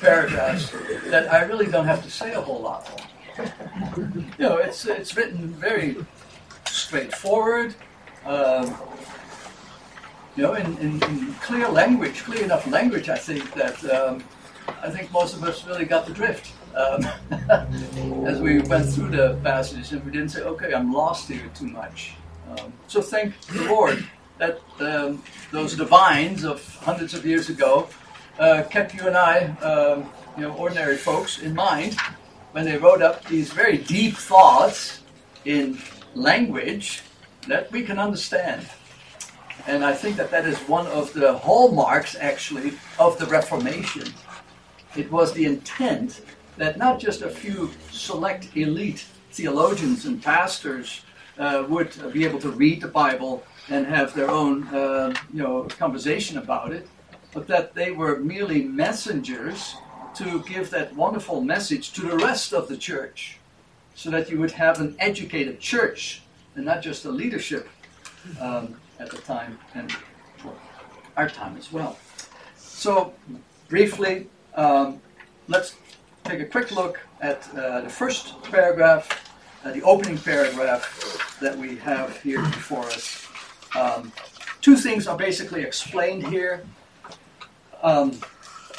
paragraphs that I really don't have to say a whole lot. You know, it's it's written very straightforward. Um, you know, in, in, in, clear language, clear enough language, I think that um, I think most of us really got the drift um, as we went through the passage, and we didn't say, "Okay, I'm lost here too much." Um, so thank the Lord that um, those divines of hundreds of years ago uh, kept you and I, um, you know, ordinary folks, in mind when they wrote up these very deep thoughts in language that we can understand. And I think that that is one of the hallmarks, actually, of the Reformation. It was the intent that not just a few select elite theologians and pastors uh, would be able to read the Bible and have their own, uh, you know, conversation about it, but that they were merely messengers to give that wonderful message to the rest of the church, so that you would have an educated church and not just a leadership um, at the time and our time as well. So, briefly, um, let's take a quick look at uh, the first paragraph, uh, the opening paragraph that we have here before us. Um, two things are basically explained here. Um,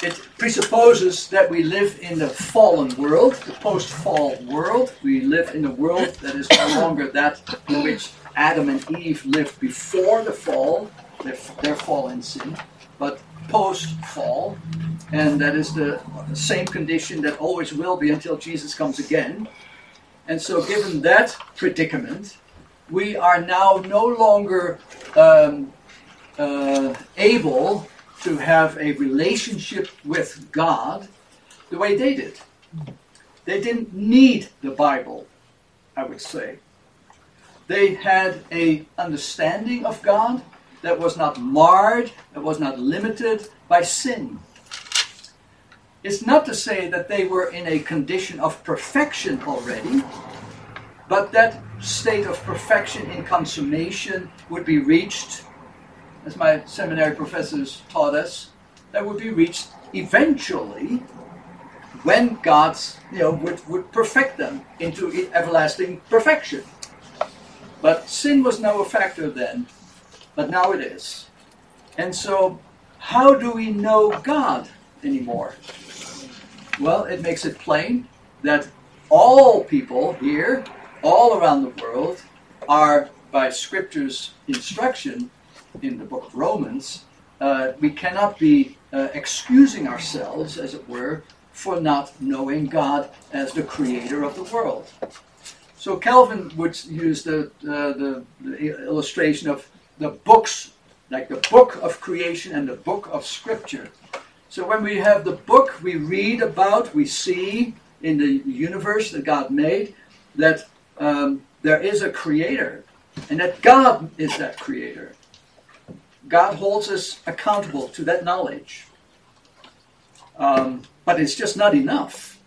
it presupposes that we live in the fallen world, the post fall world. We live in a world that is no longer that in which Adam and Eve lived before the fall, their, their fall in sin, but post fall. And that is the same condition that always will be until Jesus comes again. And so, given that predicament, we are now no longer um, uh, able to have a relationship with God the way they did. They didn't need the Bible, I would say. They had a understanding of God that was not marred, that was not limited by sin. It's not to say that they were in a condition of perfection already, but that state of perfection in consummation would be reached as my seminary professors taught us, that would be reached eventually when God's, you know, would, would perfect them into everlasting perfection. But sin was no factor then, but now it is. And so, how do we know God anymore? Well, it makes it plain that all people here, all around the world, are, by Scripture's instruction, in the book of Romans, uh, we cannot be uh, excusing ourselves, as it were, for not knowing God as the creator of the world. So Calvin would use the, uh, the, the, illustration of the books, like the book of creation and the book of scripture. So when we have the book we read about, we see in the universe that God made, that um, there is a creator, and that God is that creator. God holds us accountable to that knowledge. Um, but it's just not enough.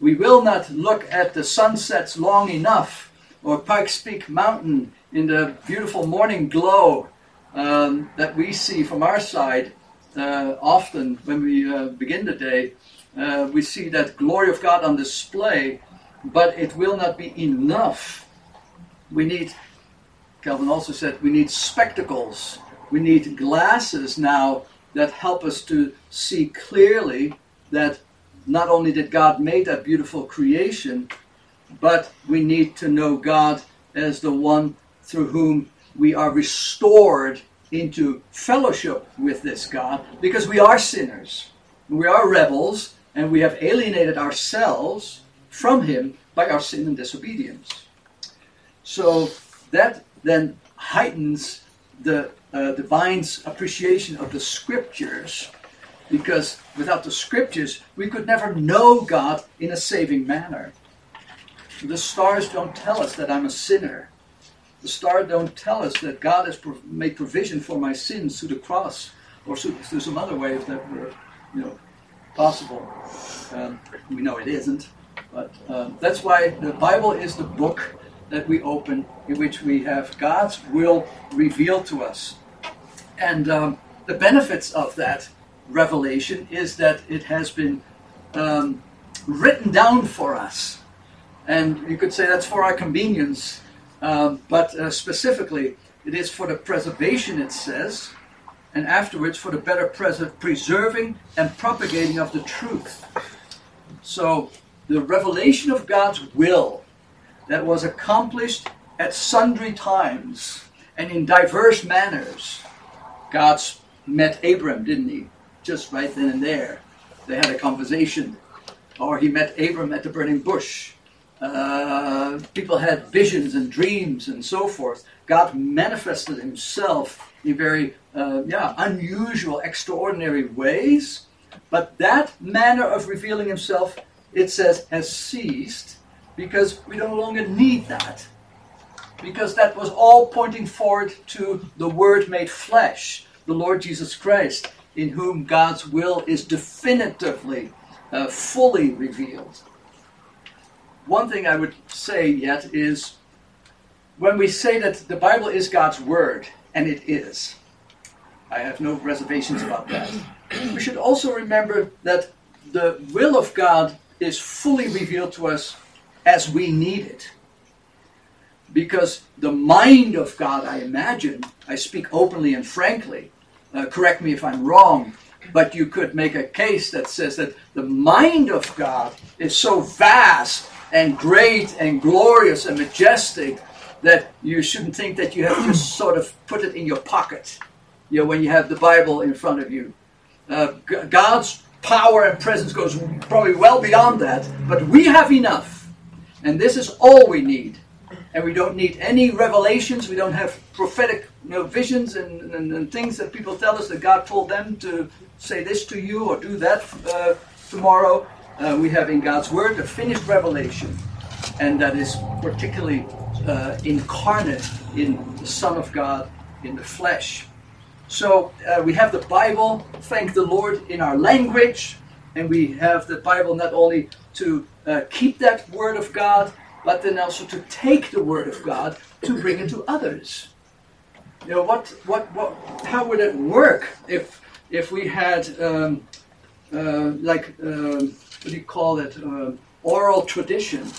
We will not look at the sunsets long enough or Pikes Peak Mountain in the beautiful morning glow um, that we see from our side uh, often when we uh, begin the day. Uh, we see that glory of God on display, but it will not be enough. We need, Calvin also said, we need spectacles we need glasses now that help us to see clearly that not only did God make that beautiful creation, but we need to know God as the one through whom we are restored into fellowship with this God because we are sinners. We are rebels and we have alienated ourselves from Him by our sin and disobedience. So that then heightens the uh, divine's appreciation of the scriptures because without the scriptures we could never know God in a saving manner. The stars don't tell us that I'm a sinner. The stars don't tell us that God has made provision for my sins through the cross or through some other way if that were, you know, possible. Um, we know it isn't, but um, that's why the Bible is the book that we open in which we have God's will revealed to us. And um, the benefits of that revelation is that it has been um, written down for us. And you could say that's for our convenience, um, but uh, specifically, it is for the preservation, it says, and afterwards for the better pres- preserving and propagating of the truth. So, the revelation of God's will that was accomplished at sundry times and in diverse manners. God met Abram, didn't he? Just right then and there. They had a conversation. Or he met Abram at the burning bush. Uh, people had visions and dreams and so forth. God manifested himself in very uh, yeah, unusual, extraordinary ways. But that manner of revealing himself, it says, has ceased because we no longer need that. Because that was all pointing forward to the Word made flesh, the Lord Jesus Christ, in whom God's will is definitively, uh, fully revealed. One thing I would say yet is when we say that the Bible is God's Word, and it is, I have no reservations about that. We should also remember that the will of God is fully revealed to us as we need it. Because the mind of God, I imagine, I speak openly and frankly, uh, correct me if I'm wrong, but you could make a case that says that the mind of God is so vast and great and glorious and majestic that you shouldn't think that you have to just sort of put it in your pocket you know, when you have the Bible in front of you. Uh, God's power and presence goes probably well beyond that, but we have enough. And this is all we need. And we don't need any revelations. We don't have prophetic you know, visions and, and, and, things that people tell us that God told them to say this to you or do that uh, tomorrow. Uh, we have in God's Word the finished revelation. And that is particularly uh, incarnate in the Son of God in the flesh. So uh, we have the Bible, thank the Lord, in our language, and we have the Bible not only to uh, keep that Word of God, but then also to take the Word of God to bring it to others. You know, what, what, what, how would it work if, if we had, um, uh, like, um, what do you call it, uh, oral tradition?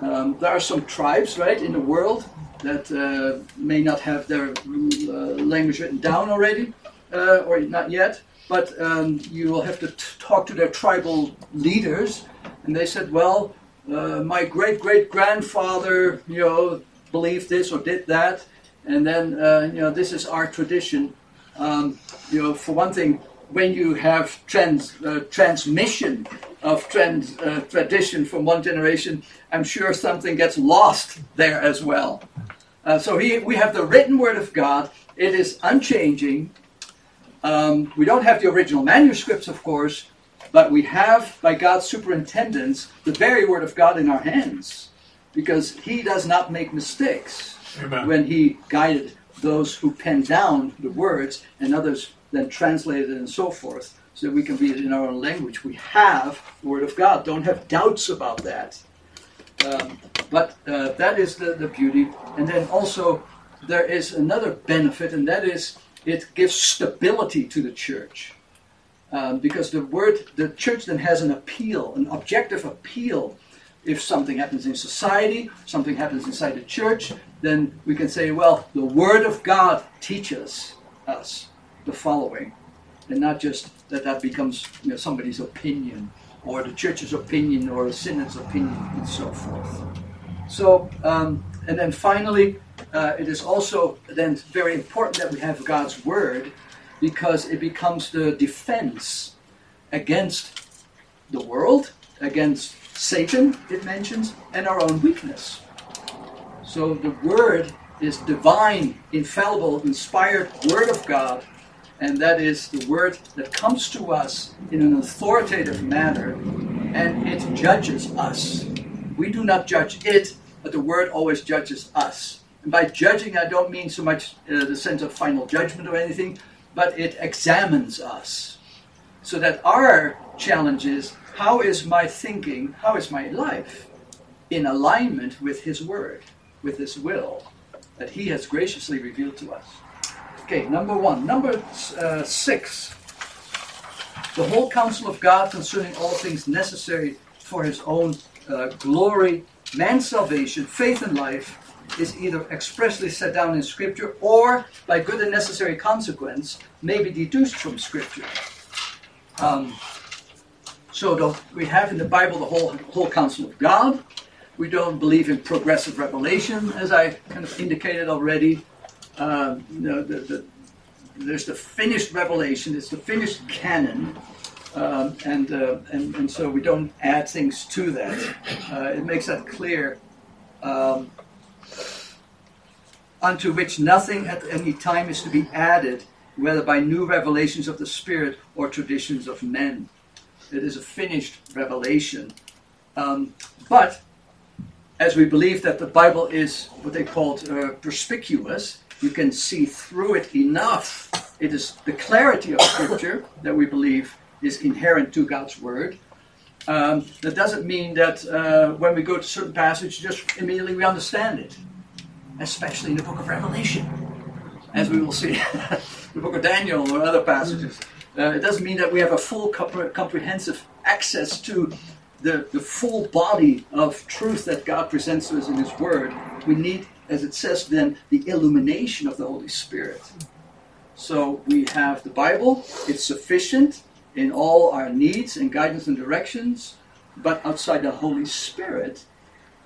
Um, there are some tribes, right, in the world that uh, may not have their uh, language written down already, uh, or not yet, but um, you will have to t- talk to their tribal leaders. And they said, well, uh, my great great grandfather, you know, believed this or did that, and then uh, you know this is our tradition. Um, you know, for one thing, when you have trans, uh, transmission of trans, uh, tradition from one generation, I'm sure something gets lost there as well. Uh, so he, we have the written word of God. It is unchanging. Um, we don't have the original manuscripts, of course, but we have, by God's superintendence, the very word of God in our hands, because He does not make mistakes Amen. when He guided those who penned down the words, and others then translated it and so forth, so that we can read it in our own language. We have the word of God. Don't have doubts about that. Um, but uh, that is the, the beauty. And then also, there is another benefit, and that is it gives stability to the church. Um, because the word, the church then has an appeal, an objective appeal. If something happens in society, something happens inside the church, then we can say, well, the Word of God teaches us the following, and not just that that becomes you know, somebody's opinion or the church's opinion or a synod's opinion and so forth. So, um, and then finally, uh, it is also then very important that we have God's word because it becomes the defense against the world, against Satan, it mentions, and our own weakness. So the word is divine, infallible, inspired word of God and that is the word that comes to us in an authoritative manner, and it judges us. We do not judge it, but the word always judges us. And by judging, I don't mean so much uh, the sense of final judgment or anything, but it examines us. So that our challenge is how is my thinking, how is my life in alignment with His Word, with His will that He has graciously revealed to us? Okay, number one. Number uh, six. the whole counsel of God concerning all things necessary for his own uh, glory, man's salvation, faith, and life is either expressly set down in Scripture or, by good and necessary consequence, may be deduced from Scripture. Um, so the, we have in the Bible the whole, whole counsel of God. We don't believe in progressive revelation, as I kind of indicated already. Uh, you know, the, the, there's the finished revelation, it's the finished canon, um, and, uh, and, and so we don't add things to that. Uh, it makes that clear. Um, unto which nothing at any time is to be added, whether by new revelations of the Spirit or traditions of men. It is a finished revelation. Um, but as we believe that the Bible is what they called uh, perspicuous, you can see through it enough. It is the clarity of Scripture that we believe is inherent to God's Word. Um, that doesn't mean that uh, when we go to certain passage, just immediately we understand it, especially in the book of Revelation, as we will see, the book of Daniel or other passages. Uh, it doesn't mean that we have a full compre- comprehensive access to the, the full body of truth that God presents to us in His Word. We need as it says then, the illumination of the Holy Spirit. So we have the Bible, it's sufficient in all our needs and guidance and directions, but outside the Holy Spirit,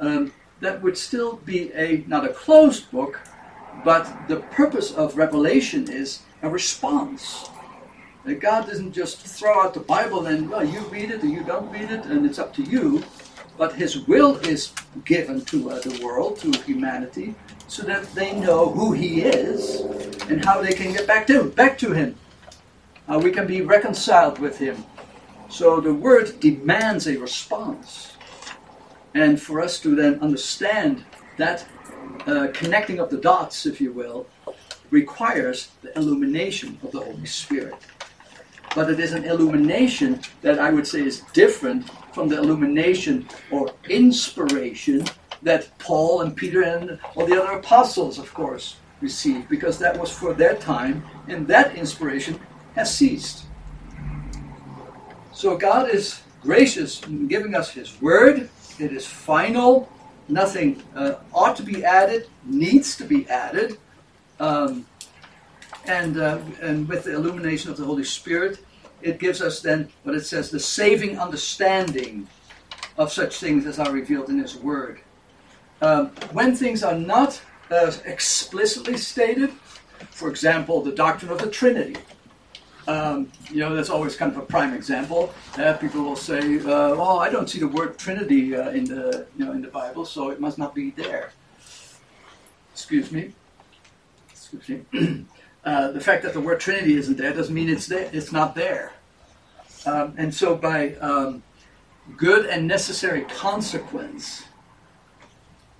um, that would still be a not a closed book, but the purpose of revelation is a response. That God doesn't just throw out the Bible and well, you read it or you don't read it, and it's up to you but his will is given to uh, the world, to humanity, so that they know who he is and how they can get back to back to him. We can be reconciled with him. So the word demands a response. And for us to then understand that uh, connecting of the dots, if you will, requires the illumination of the Holy Spirit. But it is an illumination that I would say is different from the illumination or inspiration that Paul and Peter and all the other apostles, of course, received, because that was for their time, and that inspiration has ceased. So God is gracious in giving us His Word. It is final. Nothing uh, ought to be added, needs to be added. Um, and, uh, and with the illumination of the Holy Spirit, it gives us then what it says the saving understanding of such things as are revealed in His Word. Um, when things are not uh, explicitly stated, for example, the doctrine of the Trinity. Um, you know, that's always kind of a prime example. Uh, people will say, uh, "Oh, I don't see the word Trinity uh, in the you know in the Bible, so it must not be there." Excuse me. Excuse me. Uh, the fact that the word Trinity isn't there doesn't mean it's there. It's not there. Um, and so, by um, good and necessary consequence,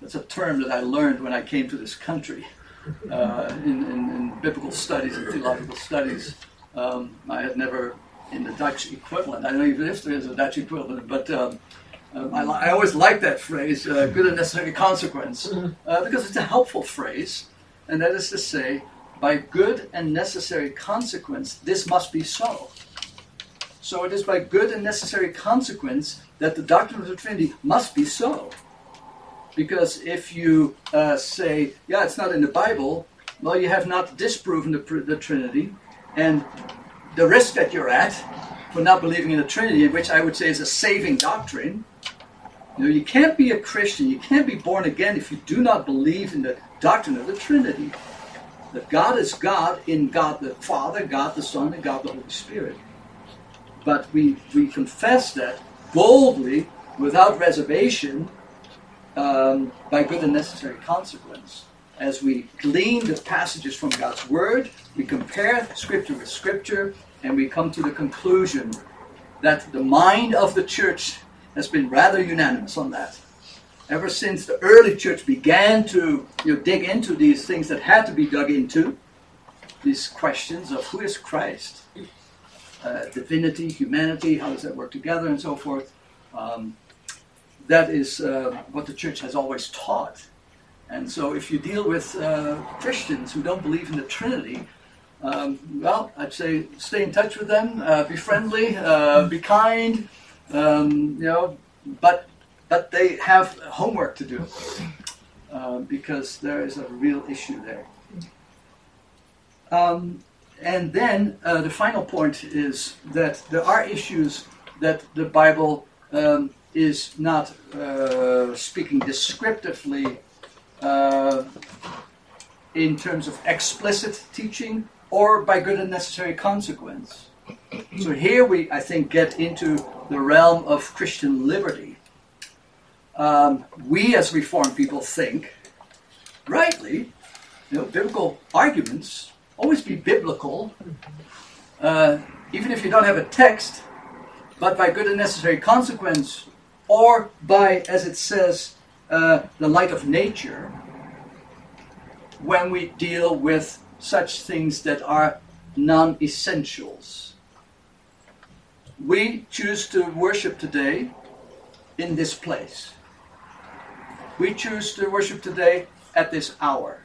that's a term that I learned when I came to this country uh, in, in, in, biblical studies and theological studies. Um, I had never, in the Dutch equivalent, I don't even if there is a Dutch equivalent, but um, um, I, I, always like that phrase, uh, good and necessary consequence, uh, because it's a helpful phrase, and that is to say, by good and necessary consequence, this must be so. So it is by good and necessary consequence that the doctrine of the Trinity must be so. Because if you uh, say, yeah, it's not in the Bible, well, you have not disproven the, the Trinity, and the risk that you're at for not believing in the Trinity, which I would say is a saving doctrine. You know, you can't be a Christian, you can't be born again if you do not believe in the doctrine of the Trinity that God is God in God the Father, God the Son, and God the Holy Spirit. But we, we confess that boldly, without reservation, um, by good and necessary consequence. As we glean the passages from God's Word, we compare Scripture with Scripture, and we come to the conclusion that the mind of the church has been rather unanimous on that ever since the early church began to you know, dig into these things that had to be dug into, these questions of who is Christ, uh, divinity, humanity, how does that work together, and so forth. Um, that is uh, what the church has always taught. And so, if you deal with uh, Christians who don't believe in the Trinity, um, well, I'd say stay in touch with them, uh, be friendly, uh, be kind, um, you know, but but they have homework to do uh, because there is a real issue there. Um, and then uh, the final point is that there are issues that the Bible um, is not uh, speaking descriptively uh, in terms of explicit teaching or by good and necessary consequence. So here we, I think, get into the realm of Christian liberty. Um, we as Reformed people think, rightly, you know, biblical arguments always be biblical, uh, even if you don't have a text, but by good and necessary consequence, or by, as it says, uh, the light of nature, when we deal with such things that are non essentials. We choose to worship today in this place. We choose to worship today at this hour.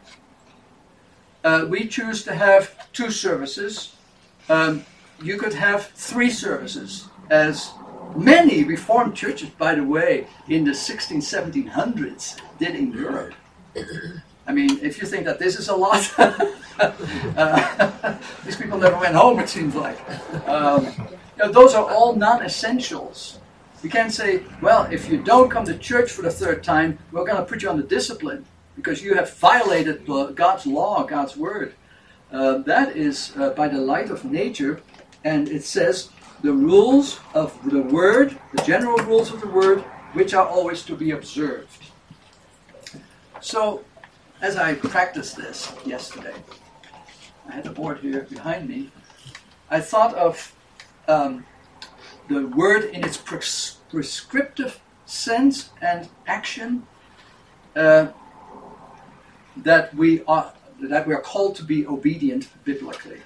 Uh, we choose to have two services. Um, you could have three services, as many Reformed churches, by the way, in the 16, 1700s did in Europe. I mean, if you think that this is a lot, uh, these people never went home, it seems like. Um, you know, those are all non essentials. You can't say, well, if you don't come to church for the third time, we're going to put you on the discipline because you have violated God's law, God's word. Uh, that is uh, by the light of nature, and it says the rules of the word, the general rules of the word, which are always to be observed. So, as I practiced this yesterday, I had the board here behind me. I thought of um, the word in its pres- prescriptive sense and action uh, that we are that we are called to be obedient biblically.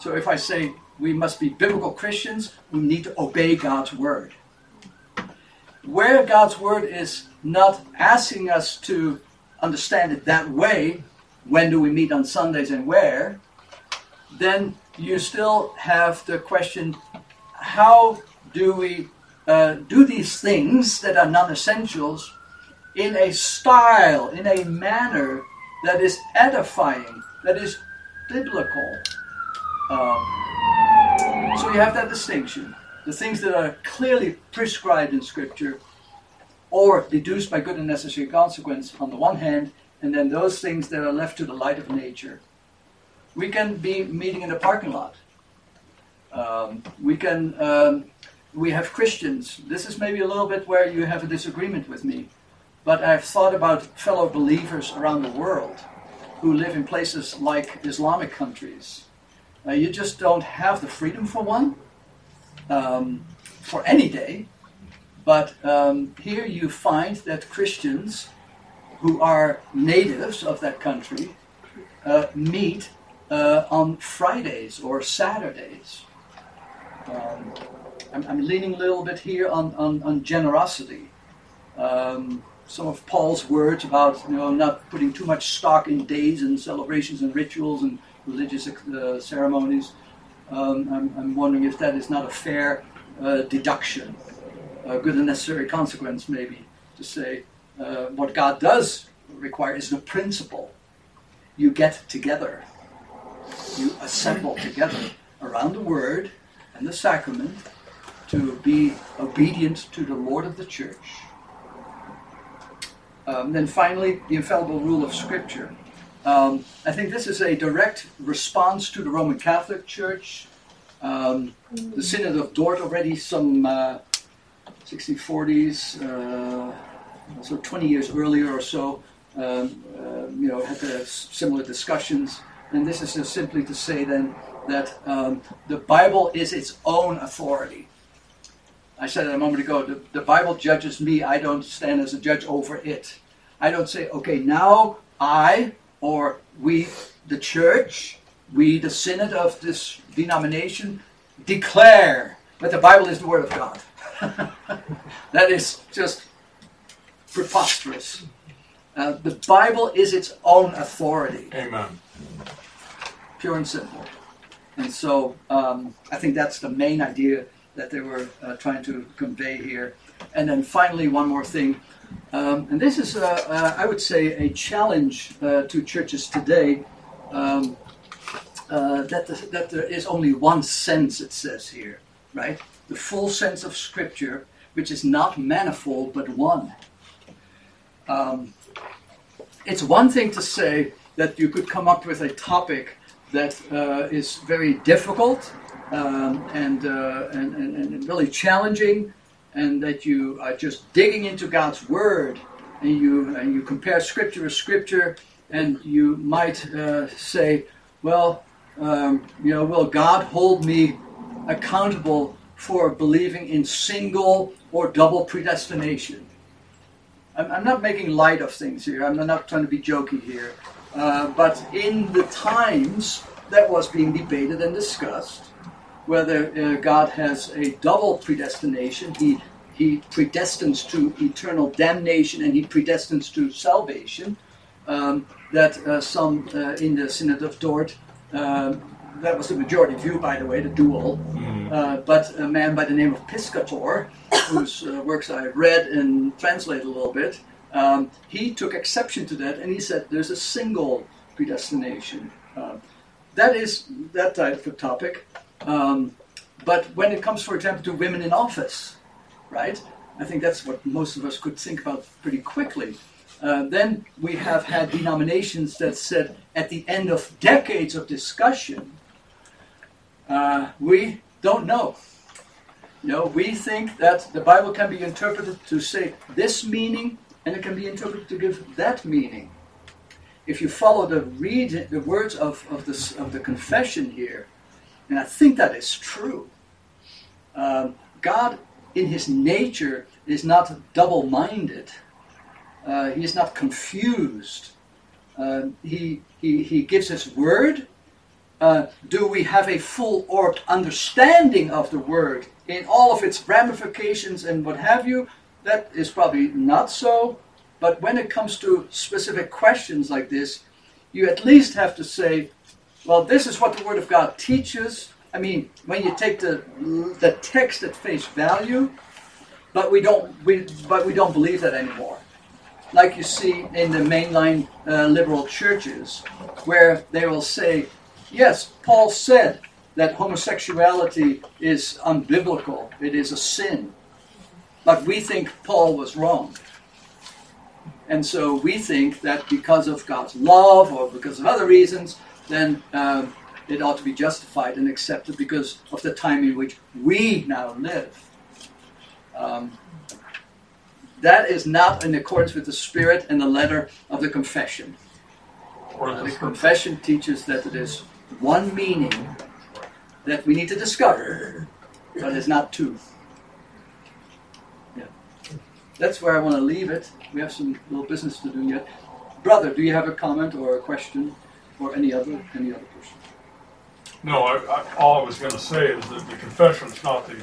So if I say we must be biblical Christians, we need to obey God's word. Where God's word is not asking us to understand it that way, when do we meet on Sundays and where, then you still have the question how do we uh, do these things that are non essentials in a style, in a manner that is edifying, that is biblical? Um, so you have that distinction. The things that are clearly prescribed in Scripture or deduced by good and necessary consequence on the one hand, and then those things that are left to the light of nature. We can be meeting in a parking lot. Um, we can. Um, we have Christians. This is maybe a little bit where you have a disagreement with me, but I've thought about fellow believers around the world who live in places like Islamic countries. Uh, you just don't have the freedom for one um, for any day. But um, here you find that Christians who are natives of that country uh, meet uh, on Fridays or Saturdays. Um, I'm, I'm, leaning a little bit here on, on, on generosity. Um, some of Paul's words about you know not putting too much stock in days and celebrations and rituals and religious uh, ceremonies. Um, I'm, I'm, wondering if that is not a fair uh, deduction a good and necessary consequence, maybe, to say uh, what God does require is the principle. You get together, you assemble together around the Word and the sacrament to be obedient to the Lord of the church. Um, then finally, the infallible rule of Scripture. Um, I think this is a direct response to the Roman Catholic Church. Um, the Synod of Dort already some uh, 6040s, uh, so 20 years earlier or so, um, uh, you know, had similar discussions. And this is just simply to say then that um, the Bible is its own authority. I said it a moment ago, the, the Bible judges me, I don't stand as a judge over it. I don't say, okay, now I or we, the church, we, the synod of this denomination, declare that the Bible is the Word of God. that is just preposterous. Uh, the Bible is its own authority. Amen. pure and simple. And so um, I think that's the main idea that they were uh, trying to convey here. And then finally, one more thing. Um, and this is, uh, uh, I would say, a challenge uh, to churches today um, uh, that, the, that there is only one sense, it says here, right? The full sense of Scripture, which is not manifold but one. Um, it's one thing to say that you could come up with a topic that uh, is very difficult um, and, uh, and, and, and, really challenging, and that you are just digging into God's Word, and you, and you compare Scripture with Scripture, and you might uh, say, well, um, you know, will God hold me accountable for believing in single or double predestination? I'm, I'm not making light of things here. I'm not trying to be jokey here. Uh, but in the times that was being debated and discussed, whether uh, God has a double predestination, he, he predestines to eternal damnation and he predestines to salvation, um, that uh, some uh, in the Synod of Dort, um, that was the majority view, by the way, the dual, mm-hmm. uh, but a man by the name of Piscator, whose uh, works I read and translated a little bit, um, he took exception to that and he said there's a single predestination. Uh, that is that type of topic. Um, but when it comes, for example, to women in office, right? I think that's what most of us could think about pretty quickly. Uh, then we have had denominations that said at the end of decades of discussion, uh, we don't know. You know, we think that the Bible can be interpreted to say this meaning and it can be interpreted to give that meaning. If you follow the read the words of, of, this, of the confession here, and I think that is true, um, God in his nature is not double-minded. Uh, he is not confused. Uh, he, he, he gives his word. Uh, do we have a full orbed understanding of the word in all of its ramifications and what have you? that is probably not so. But when it comes to specific questions like this, you at least have to say, well, this is what the Word of God teaches. I mean, when you take the the text at face value, but we don't we but we don't believe that anymore. Like you see in the mainline uh, liberal churches, where they will say, yes, Paul said that homosexuality is unbiblical, it is a sin. But we think Paul was wrong. And so we think that because of God's love or because of other reasons, then um, it ought to be justified and accepted because of the time in which we now live. Um, that is not in accordance with the spirit and the letter of the confession. Uh, the confession teaches that it is one meaning that we need to discover, but it's not two Yeah. that's where I want to leave it. We have some little business to do yet. Brother, do you have a comment or a question or any other any other person? No, I, I, all I was going to say is that the confession is not the